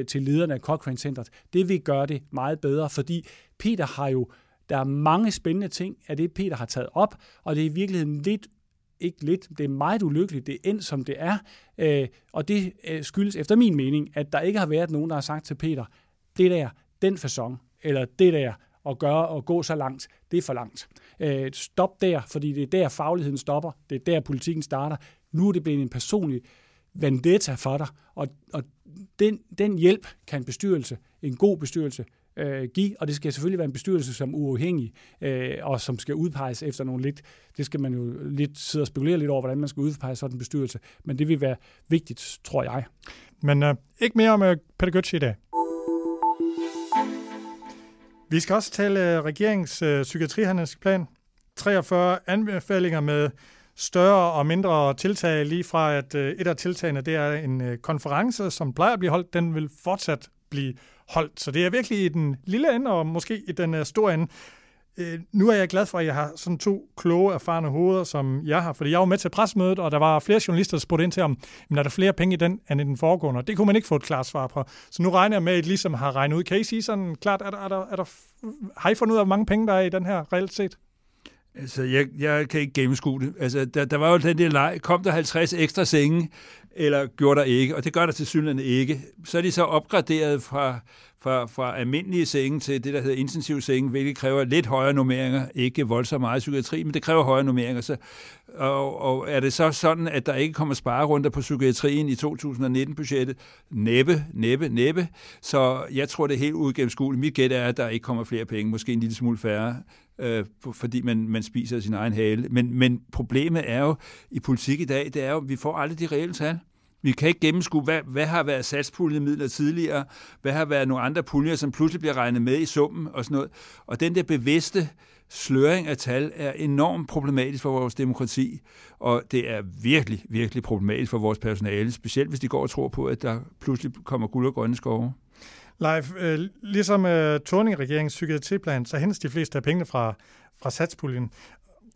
til lederne af Cochrane Centeret. Det vil gøre det meget bedre, fordi Peter har jo der er mange spændende ting af det, Peter har taget op, og det er i virkeligheden lidt ikke lidt, det er meget ulykkeligt, det er endt som det er, øh, og det øh, skyldes efter min mening, at der ikke har været nogen, der har sagt til Peter, det der, den fasong, eller det der, at gøre og gå så langt, det er for langt. Øh, stop der, fordi det er der fagligheden stopper, det er der politikken starter. Nu er det blevet en personlig vendetta for dig, og, og den, den hjælp kan en bestyrelse, en god bestyrelse, øh, give, og det skal selvfølgelig være en bestyrelse som uafhængig, øh, og som skal udpeges efter nogle lidt, det skal man jo lidt sidde og spekulere lidt over, hvordan man skal udpege sådan en bestyrelse, men det vil være vigtigt, tror jeg. Men øh, ikke mere om øh, Peter Götze i dag. Vi skal også tale øh, regerings regeringens øh, psykiatrihandlingsplan. 43 anbefalinger med større og mindre tiltag, lige fra at øh, et af tiltagene det er en øh, konference, som plejer at blive holdt, den vil fortsat blive holdt. Så det er virkelig i den lille ende, og måske i den øh, store ende. Øh, nu er jeg glad for, at jeg har sådan to kloge, erfarne hoveder, som jeg har, fordi jeg var med til pressemødet, og der var flere journalister, der spurgte ind til, om men er der flere penge i den, end i den foregående, det kunne man ikke få et klart svar på. Så nu regner jeg med, at I ligesom har regnet ud. Kan I sige sådan klart, er der, er der, er der, har I fundet ud af, hvor mange penge der er i den her reelt set? Altså, jeg, jeg kan ikke gennemskue det. Altså, der, der var jo den der leg, kom der 50 ekstra senge, eller gjorde der ikke? Og det gør der til synligheden ikke. Så er de så opgraderet fra, fra, fra almindelige senge til det, der hedder intensiv senge, hvilket kræver lidt højere nummeringer. Ikke voldsomt meget psykiatri, men det kræver højere nummeringer. Så, og, og er det så sådan, at der ikke kommer sparerunder på psykiatrien i 2019-budgettet? Næppe, næppe, næppe. Så jeg tror, det er helt ugennemskueligt. Mit gæt er, at der ikke kommer flere penge, måske en lille smule færre øh, fordi man, man spiser sin egen hale. Men, men problemet er jo i politik i dag, det er jo, at vi får aldrig de reelle tal. Vi kan ikke gennemskue, hvad, hvad har været satspuljemidler tidligere, hvad har været nogle andre puljer, som pludselig bliver regnet med i summen og sådan noget. Og den der bevidste sløring af tal er enormt problematisk for vores demokrati, og det er virkelig, virkelig problematisk for vores personale, specielt hvis de går og tror på, at der pludselig kommer guld og grønne skove. Leif, øh, ligesom øh, Torning-regeringens psykiatriplan, så hentes de fleste af pengene fra, fra satspuljen.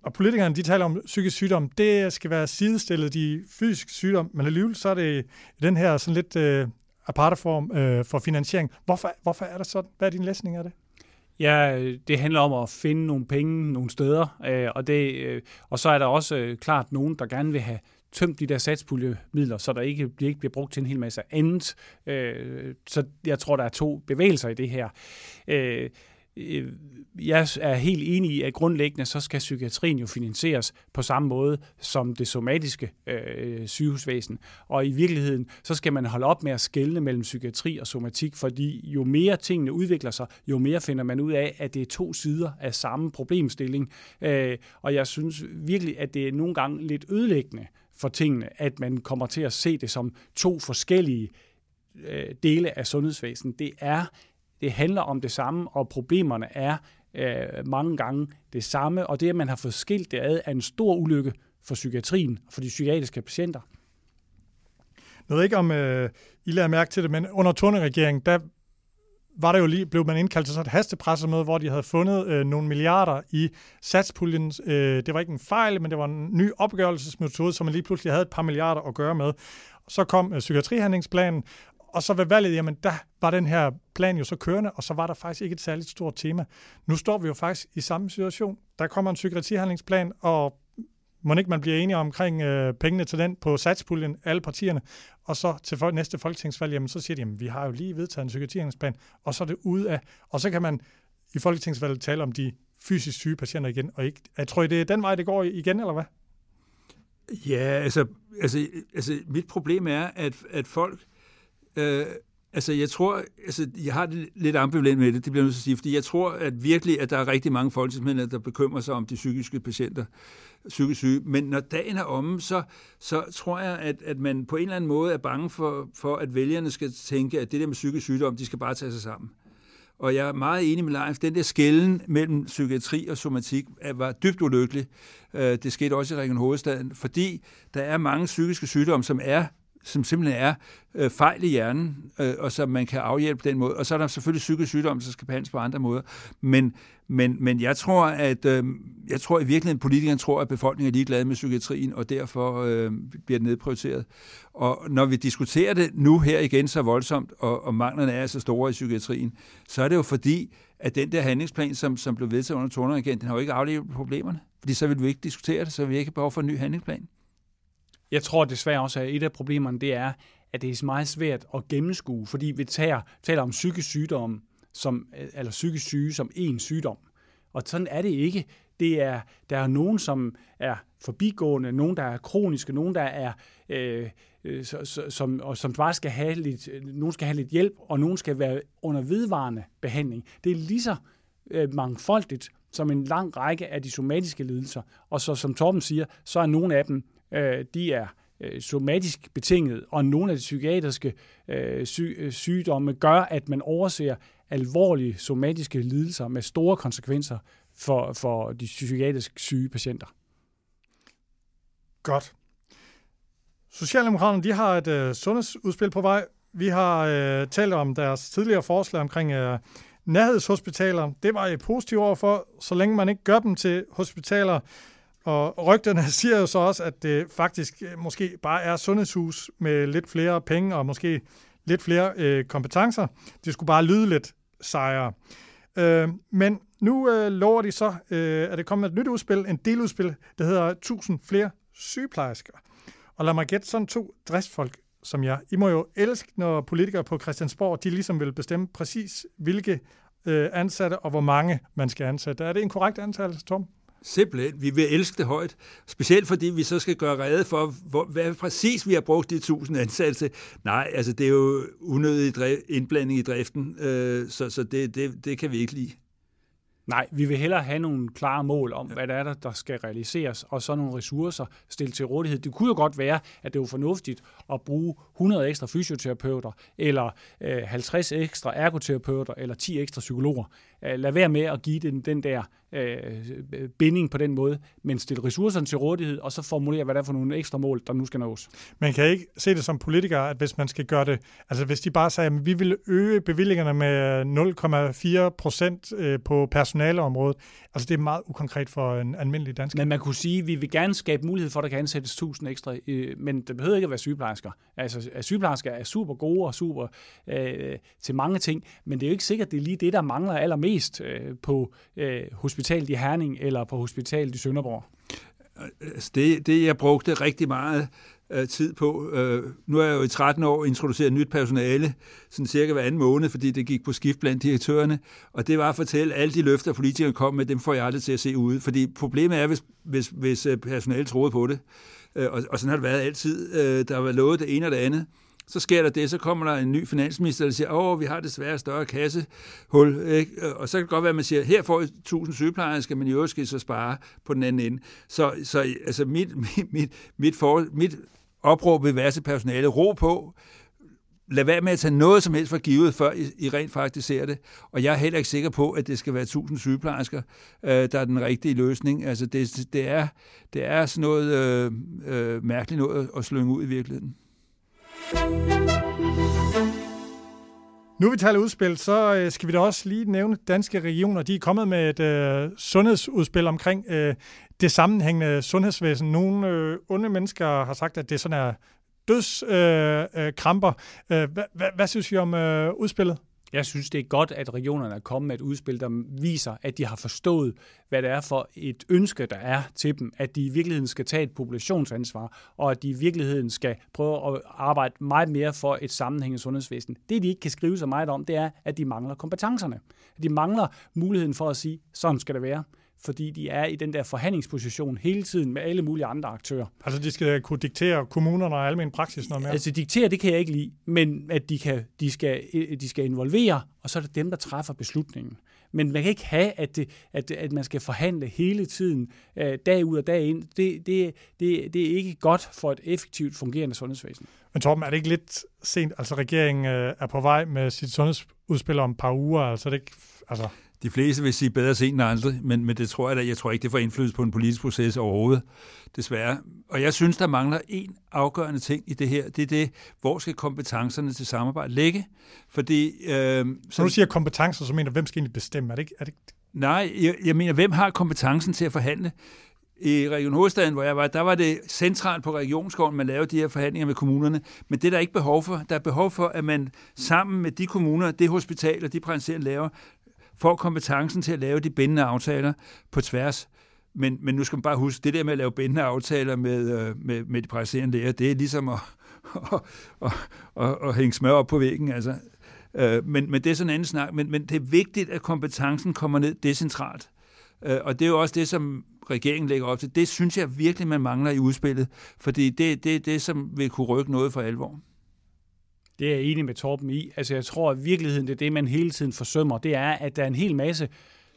Og politikerne, de taler om psykisk sygdom. Det skal være sidestillet de fysisk sygdom, men alligevel så er det den her sådan lidt øh, aparte form øh, for finansiering. Hvorfor, hvorfor er det sådan? Hvad er din læsning af det? Ja, det handler om at finde nogle penge nogle steder, øh, og, det, øh, og så er der også øh, klart nogen, der gerne vil have tømt de der satspuljemidler, så der ikke, de ikke bliver brugt til en hel masse andet. Øh, så jeg tror, der er to bevægelser i det her. Øh, Øh, jeg er helt enig i, at grundlæggende så skal psykiatrien jo finansieres på samme måde som det somatiske øh, sygehusvæsen. Og i virkeligheden, så skal man holde op med at skelne mellem psykiatri og somatik, fordi jo mere tingene udvikler sig, jo mere finder man ud af, at det er to sider af samme problemstilling. Øh, og jeg synes virkelig, at det er nogle gange lidt ødelæggende for tingene, at man kommer til at se det som to forskellige øh, dele af sundhedsvæsenet. Det er det handler om det samme, og problemerne er øh, mange gange det samme, og det, at man har fået skilt det ad, er en stor ulykke for psykiatrien og for de psykiatriske patienter. Jeg ved ikke, om øh, I lader mærke til det, men under Torne-regeringen, der var der jo lige, blev man indkaldt til sådan et hastepressemøde, hvor de havde fundet øh, nogle milliarder i satspuljen. Øh, det var ikke en fejl, men det var en ny opgørelsesmetode, som man lige pludselig havde et par milliarder at gøre med. Så kom øh, psykiatrihandlingsplanen, og så ved valget, jamen der var den her plan jo så kørende, og så var der faktisk ikke et særligt stort tema. Nu står vi jo faktisk i samme situation. Der kommer en psykiatrihandlingsplan, og må ikke man bliver enige omkring øh, pengene til den på satspuljen, alle partierne, og så til for, næste folketingsvalg, jamen så siger de, jamen vi har jo lige vedtaget en psykiatrihandlingsplan, og så er det ude af, og så kan man i folketingsvalget tale om de fysisk syge patienter igen, og ikke, jeg tror I, det er den vej, det går igen, eller hvad? Ja, altså, altså, altså mit problem er, at, at folk Øh, altså, jeg tror, altså, jeg har det lidt ambivalent med det, det bliver jeg nødt til at sige, fordi jeg tror at virkelig, at der er rigtig mange folketingsmænd, der bekymrer sig om de psykiske patienter, psykisk syge. Men når dagen er omme, så, så tror jeg, at, at man på en eller anden måde er bange for, for, at vælgerne skal tænke, at det der med psykisk sygdom, de skal bare tage sig sammen. Og jeg er meget enig med Leif. Den der skælden mellem psykiatri og somatik var dybt ulykkelig. Øh, det skete også i Region Hovedstaden, fordi der er mange psykiske sygdomme, som er som simpelthen er øh, fejl i hjernen, øh, og som man kan afhjælpe den måde. Og så er der selvfølgelig psykisk sygdom, som skal behandles på andre måder. Men, men, men jeg tror, at øh, jeg tror i virkeligheden, at politikerne tror, at befolkningen er ligeglade med psykiatrien, og derfor øh, bliver det nedprioriteret. Og når vi diskuterer det nu her igen så voldsomt, og, og manglerne er så store i psykiatrien, så er det jo fordi, at den der handlingsplan, som, som blev vedtaget under Torner igen, den har jo ikke aflevet problemerne. Fordi så vil vi ikke diskutere det, så vil vi ikke have behov for en ny handlingsplan. Jeg tror desværre også, at et af problemerne det er, at det er meget svært at gennemskue, fordi vi tager, taler om psykisk sygdom, som, eller psykisk syge som en sygdom. Og sådan er det ikke. Det er, der er nogen, som er forbigående, nogen, der er kroniske, nogen, der er, øh, øh, som, og som bare skal have lidt, nogen skal have lidt hjælp, og nogen skal være under vedvarende behandling. Det er lige så øh, mangfoldigt som en lang række af de somatiske lidelser. Og så som Torben siger, så er nogle af dem, øh, de er øh, somatisk betinget, og nogle af de psykiatriske øh, sy- øh, sygdomme gør, at man overser alvorlige somatiske lidelser med store konsekvenser for, for de psykiatrisk syge patienter. Godt. Socialdemokraterne de har et øh, sundhedsudspil på vej. Vi har øh, talt om deres tidligere forslag omkring øh, nærhedshospitaler. Det var jeg positiv over for, så længe man ikke gør dem til hospitaler. Og rygterne siger jo så også, at det faktisk øh, måske bare er sundhedshus med lidt flere penge og måske lidt flere øh, kompetencer. Det skulle bare lyde lidt sejere. Øh, men nu øh, lover de så, øh, at det kommer et nyt udspil, en deludspil, der hedder 1000 flere sygeplejersker. Og lad mig gætte sådan to driftsfolk som jeg. I må jo elske, når politikere på Christiansborg, de ligesom vil bestemme præcis, hvilke øh, ansatte og hvor mange man skal ansætte. Er det en korrekt antal, Tom? Simpelthen. Vi vil elske det højt. Specielt fordi vi så skal gøre rede for, hvor, hvad præcis vi har brugt de tusind ansatte til. Nej, altså det er jo unødig indblanding i driften, øh, så, så det, det, det kan vi ikke lide. Nej, vi vil hellere have nogle klare mål om, ja. hvad der er, der skal realiseres, og så nogle ressourcer stillet til rådighed. Det kunne jo godt være, at det var fornuftigt at bruge 100 ekstra fysioterapeuter, eller øh, 50 ekstra ergoterapeuter, eller 10 ekstra psykologer. Øh, lad være med at give den, den der øh, binding på den måde, men stille ressourcerne til rådighed, og så formulere, hvad der er for nogle ekstra mål, der nu skal nås. Man kan ikke se det som politiker, at hvis man skal gøre det, altså hvis de bare sagde, at vi vil øge bevillingerne med 0,4 procent øh, på personaleområdet, altså det er meget ukonkret for en almindelig dansker. Men man kunne sige, at vi vil gerne skabe mulighed for, at der kan ansættes 1000 ekstra, øh, men det behøver ikke at være sygeplejersker. Altså sygeplejersker er super gode og super øh, til mange ting, men det er jo ikke sikkert, at det er lige det, der mangler allermest øh, på øh, hospitalet i Herning eller på hospitalet i Sønderborg? Altså, det, det jeg brugte rigtig meget øh, tid på. Øh, nu er jeg jo i 13 år introduceret nyt personale, sådan cirka hver anden måned, fordi det gik på skift blandt direktørerne, og det var at fortælle, at alle de løfter, politikerne kom med, dem får jeg aldrig til at se ude, fordi problemet er, hvis, hvis, hvis øh, personalet troede på det, øh, og, og sådan har det været altid. Øh, der været lovet det ene og det andet, så sker der det, så kommer der en ny finansminister, der siger, åh, vi har desværre større kassehul, ikke? Øh, og så kan det godt være, at man siger, her får I 1000 sygeplejersker, men i øvrigt skal I så spare på den anden ende. Så, så altså mit, mit, mit, mit, for, mit opråb ved værste personale, ro på, lad være med at tage noget som helst for givet, før I, I rent faktisk ser det. Og jeg er heller ikke sikker på, at det skal være 1000 sygeplejersker, øh, der er den rigtige løsning. Altså det, det, er, det er sådan noget øh, øh, mærkeligt noget at slynge ud i virkeligheden. Nu vi taler udspil, så øh, skal vi da også lige nævne danske regioner. De er kommet med et øh, sundhedsudspil omkring øh, det sammenhængende sundhedsvæsen. Nogle øh, onde mennesker har sagt, at det sådan er dødskramper. Øh, øh, hvad, øh, hvad, hvad synes I om øh, udspillet? Jeg synes, det er godt, at regionerne er kommet med et udspil, der viser, at de har forstået, hvad det er for et ønske, der er til dem, at de i virkeligheden skal tage et populationsansvar, og at de i virkeligheden skal prøve at arbejde meget mere for et sammenhængende sundhedsvæsen. Det, de ikke kan skrive så meget om, det er, at de mangler kompetencerne. At de mangler muligheden for at sige, sådan skal det være fordi de er i den der forhandlingsposition hele tiden med alle mulige andre aktører. Altså de skal kunne diktere kommunerne og almen praksis noget mere? Altså diktere, det kan jeg ikke lide, men at de, kan, de, skal, de skal involvere, og så er det dem, der træffer beslutningen. Men man kan ikke have, at, det, at, at man skal forhandle hele tiden, øh, dag ud og dag ind. Det, det, det, det er ikke godt for et effektivt fungerende sundhedsvæsen. Men Torben, er det ikke lidt sent? Altså regeringen øh, er på vej med sit sundhedsudspil om et par uger, altså det ikke... Altså de fleste vil sige bedre sent end aldrig, men, men det tror jeg da, jeg tror ikke, det får indflydelse på en politisk proces overhovedet, desværre. Og jeg synes, der mangler en afgørende ting i det her. Det er det, hvor skal kompetencerne til samarbejde ligge? Fordi... Øh, så, du siger kompetencer, så mener hvem skal egentlig bestemme? Er det ikke, er det... Nej, jeg, jeg mener, hvem har kompetencen til at forhandle? i Region Hovedstaden, hvor jeg var, der var det centralt på regionsgården, man lavede de her forhandlinger med kommunerne. Men det er der ikke behov for. Der er behov for, at man sammen med de kommuner, det hospital og de praktiserende laver, får kompetencen til at lave de bindende aftaler på tværs. Men, men nu skal man bare huske, det der med at lave bindende aftaler med, øh, med, med de praktiserende læger, det er ligesom at, at, at, at, at hænge smør op på væggen. Altså, øh, men, men det er sådan en anden snak. Men, men det er vigtigt, at kompetencen kommer ned decentralt. Øh, og det er jo også det, som regeringen lægger op til. Det synes jeg virkelig, man mangler i udspillet, fordi det, det det, som vil kunne rykke noget for alvor. Det er jeg enig med Torben i. Altså jeg tror, at virkeligheden, det er det, man hele tiden forsømmer. Det er, at der er en hel masse,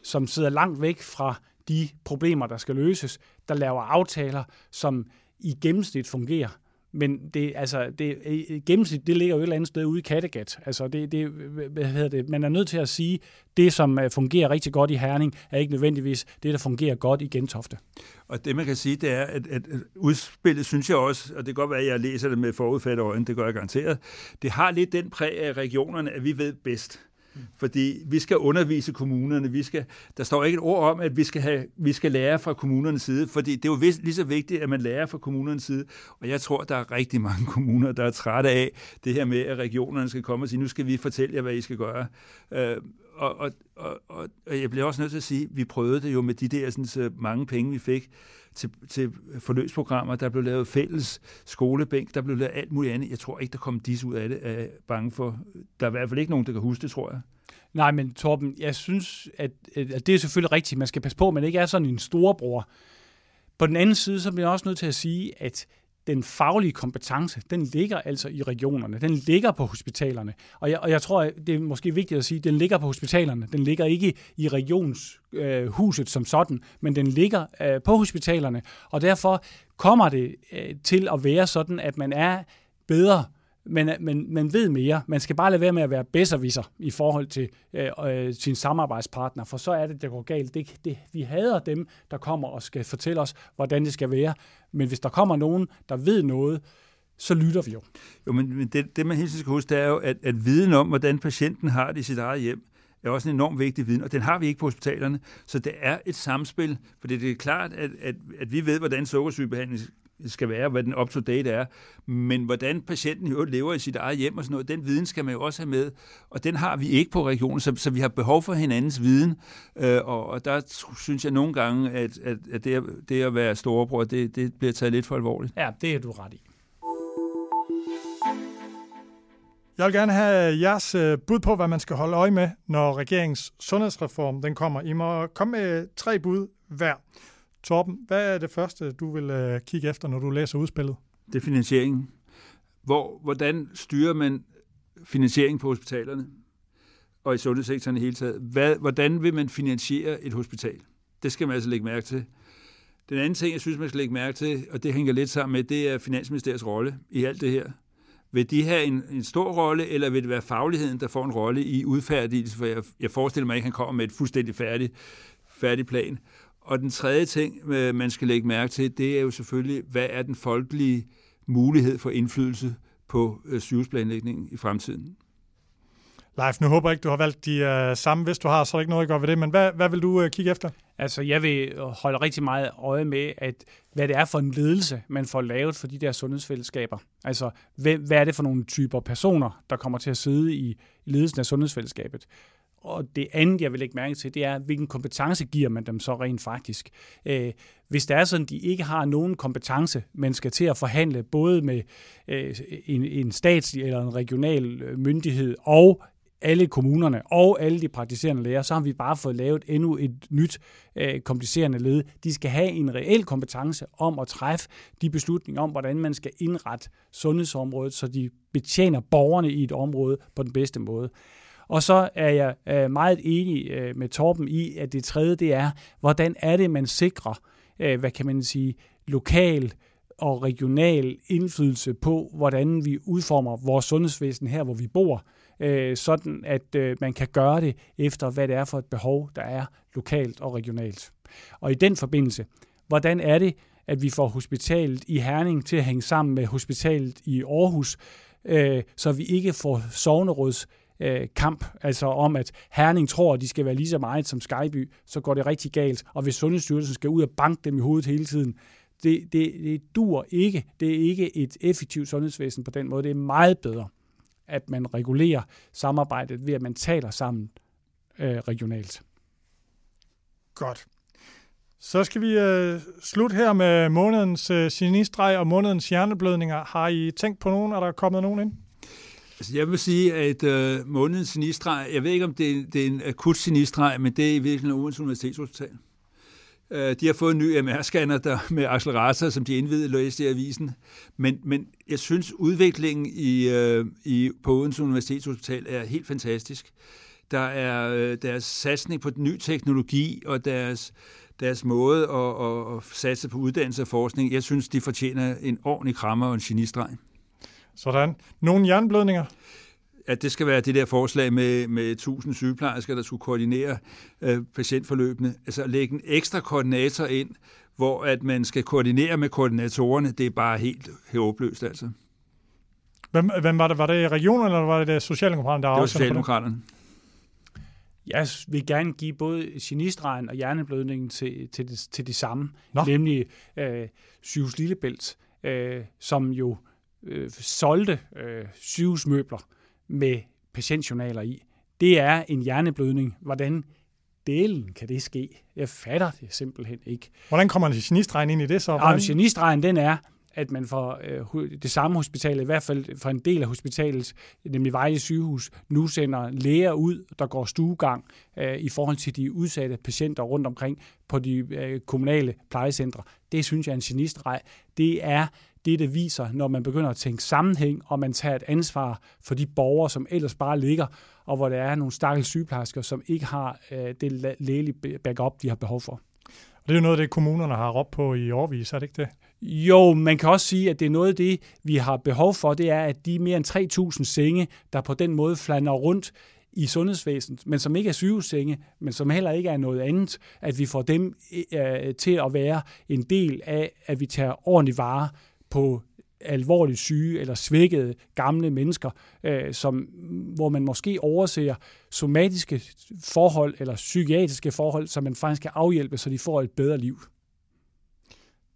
som sidder langt væk fra de problemer, der skal løses, der laver aftaler, som i gennemsnit fungerer. Men det, altså, det, gennemsnit, det ligger jo et eller andet sted ude i Kattegat. Altså, det, det, hvad hedder det, man er nødt til at sige, det som øh, fungerer rigtig godt i Herning, er ikke nødvendigvis det, der fungerer godt i Gentofte. Og det, man kan sige, det er, at, at udspillet, synes jeg også, og det kan godt være, at jeg læser det med forudfatte øjne, det gør jeg garanteret, det har lidt den præg af regionerne, at vi ved bedst. Fordi vi skal undervise kommunerne. Vi skal, der står ikke et ord om, at vi skal, have, vi skal lære fra kommunernes side, fordi det er jo lige så vigtigt, at man lærer fra kommunernes side. Og jeg tror, der er rigtig mange kommuner, der er trætte af det her med, at regionerne skal komme og sige, nu skal vi fortælle jer, hvad I skal gøre. Øh, og, og, og, og jeg bliver også nødt til at sige, at vi prøvede det jo med de der sådan, så mange penge, vi fik til, til forløbsprogrammer. Der blev lavet fælles skolebænk, der blev lavet alt muligt andet. Jeg tror ikke, der kom dis ud af det. Er bange for. Der er i hvert fald ikke nogen, der kan huske det, tror jeg. Nej, men Torben, jeg synes, at, at det er selvfølgelig rigtigt. Man skal passe på, at man ikke er sådan en storebror. På den anden side, så bliver jeg også nødt til at sige, at den faglige kompetence, den ligger altså i regionerne. Den ligger på hospitalerne. Og jeg, og jeg tror, det er måske vigtigt at sige, at den ligger på hospitalerne. Den ligger ikke i regionshuset øh, som sådan, men den ligger øh, på hospitalerne. Og derfor kommer det øh, til at være sådan, at man er bedre men, men man ved mere. Man skal bare lade være med at være bedserviser i forhold til øh, øh, sin samarbejdspartner, for så er det, der går galt. Det, det, vi hader dem, der kommer og skal fortælle os, hvordan det skal være. Men hvis der kommer nogen, der ved noget, så lytter vi jo. Jo, men det, det man helt skal huske, det er jo, at, at viden om, hvordan patienten har det i sit eget hjem, er også en enormt vigtig viden, og den har vi ikke på hospitalerne. Så det er et samspil, for det er klart, at, at, at vi ved, hvordan sukkersygebehandling skal være, hvad den up-to-date er, men hvordan patienten jo lever i sit eget hjem og sådan noget, den viden skal man jo også have med, og den har vi ikke på regionen, så, så vi har behov for hinandens viden, øh, og, og der synes jeg nogle gange, at, at, at det, at, det at være storebror, det, det bliver taget lidt for alvorligt. Ja, det er du ret i. Jeg vil gerne have jeres øh, bud på, hvad man skal holde øje med, når regeringens sundhedsreform den kommer. I må komme med tre bud hver. Torben, hvad er det første, du vil øh, kigge efter, når du læser udspillet? Det er finansieringen. Hvor, hvordan styrer man finansiering på hospitalerne og i sundhedssektoren i hele taget? Hvad, hvordan vil man finansiere et hospital? Det skal man altså lægge mærke til. Den anden ting, jeg synes, man skal lægge mærke til, og det hænger lidt sammen med, det er Finansministeriets rolle i alt det her. Vil de have en, en stor rolle, eller vil det være fagligheden, der får en rolle i udfærdigelse? For jeg, jeg forestiller mig ikke, at han kommer med et fuldstændig færdigt færdig plan. Og den tredje ting, øh, man skal lægge mærke til, det er jo selvfølgelig, hvad er den folkelige mulighed for indflydelse på øh, sygehusplanlægningen i fremtiden? Leif, nu håber jeg ikke, du har valgt de uh, samme. Hvis du har, så er der ikke noget, jeg gør ved det. Men hvad, hvad vil du uh, kigge efter? Altså, jeg vil holde rigtig meget øje med, at hvad det er for en ledelse, man får lavet for de der sundhedsfællesskaber. Altså, hvad, hvad er det for nogle typer personer, der kommer til at sidde i, i ledelsen af sundhedsfællesskabet? Og det andet, jeg vil lægge mærke til, det er, hvilken kompetence giver man dem så rent faktisk. Øh, hvis det er sådan, de ikke har nogen kompetence, men skal til at forhandle både med øh, en, en statslig eller en regional øh, myndighed og alle kommunerne og alle de praktiserende læger, så har vi bare fået lavet endnu et nyt øh, komplicerende led. De skal have en reel kompetence om at træffe de beslutninger om, hvordan man skal indrette sundhedsområdet, så de betjener borgerne i et område på den bedste måde. Og så er jeg øh, meget enig øh, med Torben i, at det tredje, det er, hvordan er det, man sikrer, øh, hvad kan man sige, lokal og regional indflydelse på, hvordan vi udformer vores sundhedsvæsen her, hvor vi bor, øh, sådan at øh, man kan gøre det efter, hvad det er for et behov, der er lokalt og regionalt. Og i den forbindelse, hvordan er det, at vi får hospitalet i Herning til at hænge sammen med hospitalet i Aarhus, øh, så vi ikke får sovneråds øh, kamp, altså om, at Herning tror, at de skal være lige så meget som Skyby, så går det rigtig galt. Og hvis Sundhedsstyrelsen skal ud og banke dem i hovedet hele tiden, det, det, det dur ikke. Det er ikke et effektivt sundhedsvæsen på den måde. Det er meget bedre, at man regulerer samarbejdet ved, at man taler sammen øh, regionalt. Godt. Så skal vi øh, slutte her med månedens øh, sinistrej og månedens hjerneblødninger. Har I tænkt på nogen? Er der kommet nogen ind? Altså, jeg vil sige, at øh, månedens sinistreg, jeg ved ikke, om det er, det er en akut sinistreg, men det er i virkeligheden Odense Universitetshospital. Øh, de har fået en ny MR-scanner der, med accelerator, som de indvidede læste i avisen. Men, men jeg synes, udviklingen i, øh, i, på Odense Universitetshospital er helt fantastisk. Der er øh, deres satsning på ny teknologi og deres, deres måde at, at, at satse på uddannelse og forskning. Jeg synes, de fortjener en ordentlig krammer og en genistreg. Sådan. Nogle jernblødninger? at det skal være det der forslag med, med 1000 sygeplejersker, der skulle koordinere øh, patientforløbene. Altså lægge en ekstra koordinator ind, hvor at man skal koordinere med koordinatorerne, det er bare helt håbløst altså. Hvem, hvem var det? Var det regionen, eller var det Socialdemokraterne, der Det var Socialdemokraterne. Jeg vil gerne give både genistregen og hjerneblødningen til, til, det, til de samme, Nå. nemlig øh, Sygehus Lillebælt, øh, som jo øh, solgte øh, sygehusmøbler med patientjournaler i. Det er en hjerneblødning. Hvordan delen kan det ske? Jeg fatter det simpelthen ikke. Hvordan kommer en genistregen ind i det så? Hvordan- genistregen, den er, at man får øh, det samme hospital, i hvert fald for en del af hospitalet, nemlig Vejle sygehus, nu sender læger ud, der går stuegang øh, i forhold til de udsatte patienter rundt omkring på de øh, kommunale plejecentre. Det synes jeg er en genistreg. Det er det, det viser, når man begynder at tænke sammenhæng, og man tager et ansvar for de borgere, som ellers bare ligger, og hvor der er nogle stakkels sygeplejersker, som ikke har øh, det lægelige backup, de har behov for. Det er jo noget af det, kommunerne har råbt på i årvis, er det ikke det? Jo, man kan også sige, at det er noget af det, vi har behov for, det er, at de mere end 3.000 senge, der på den måde flander rundt i sundhedsvæsenet, men som ikke er sygehussenge, men som heller ikke er noget andet, at vi får dem øh, til at være en del af, at vi tager ordentlig vare på alvorligt syge eller svækkede gamle mennesker, øh, som, hvor man måske overser somatiske forhold eller psykiatriske forhold, som man faktisk kan afhjælpe, så de får et bedre liv.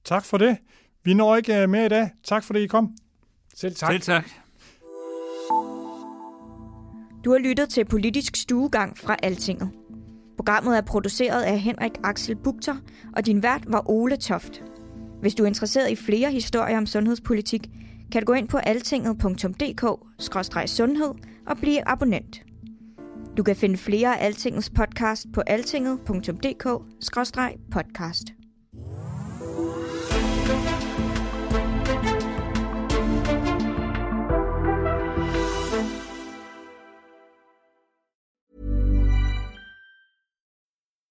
Tak for det. Vi når ikke øh, mere i dag. Tak fordi I kom. Selv tak. Selv tak. Du har lyttet til Politisk Stuegang fra Altinget. Programmet er produceret af Henrik Axel Bugter, og din vært var Ole Toft. Hvis du er interesseret i flere historier om sundhedspolitik, kan du gå ind på altinget.dk-sundhed og blive abonnent. Du kan finde flere af Altingets podcast på altinget.dk-podcast.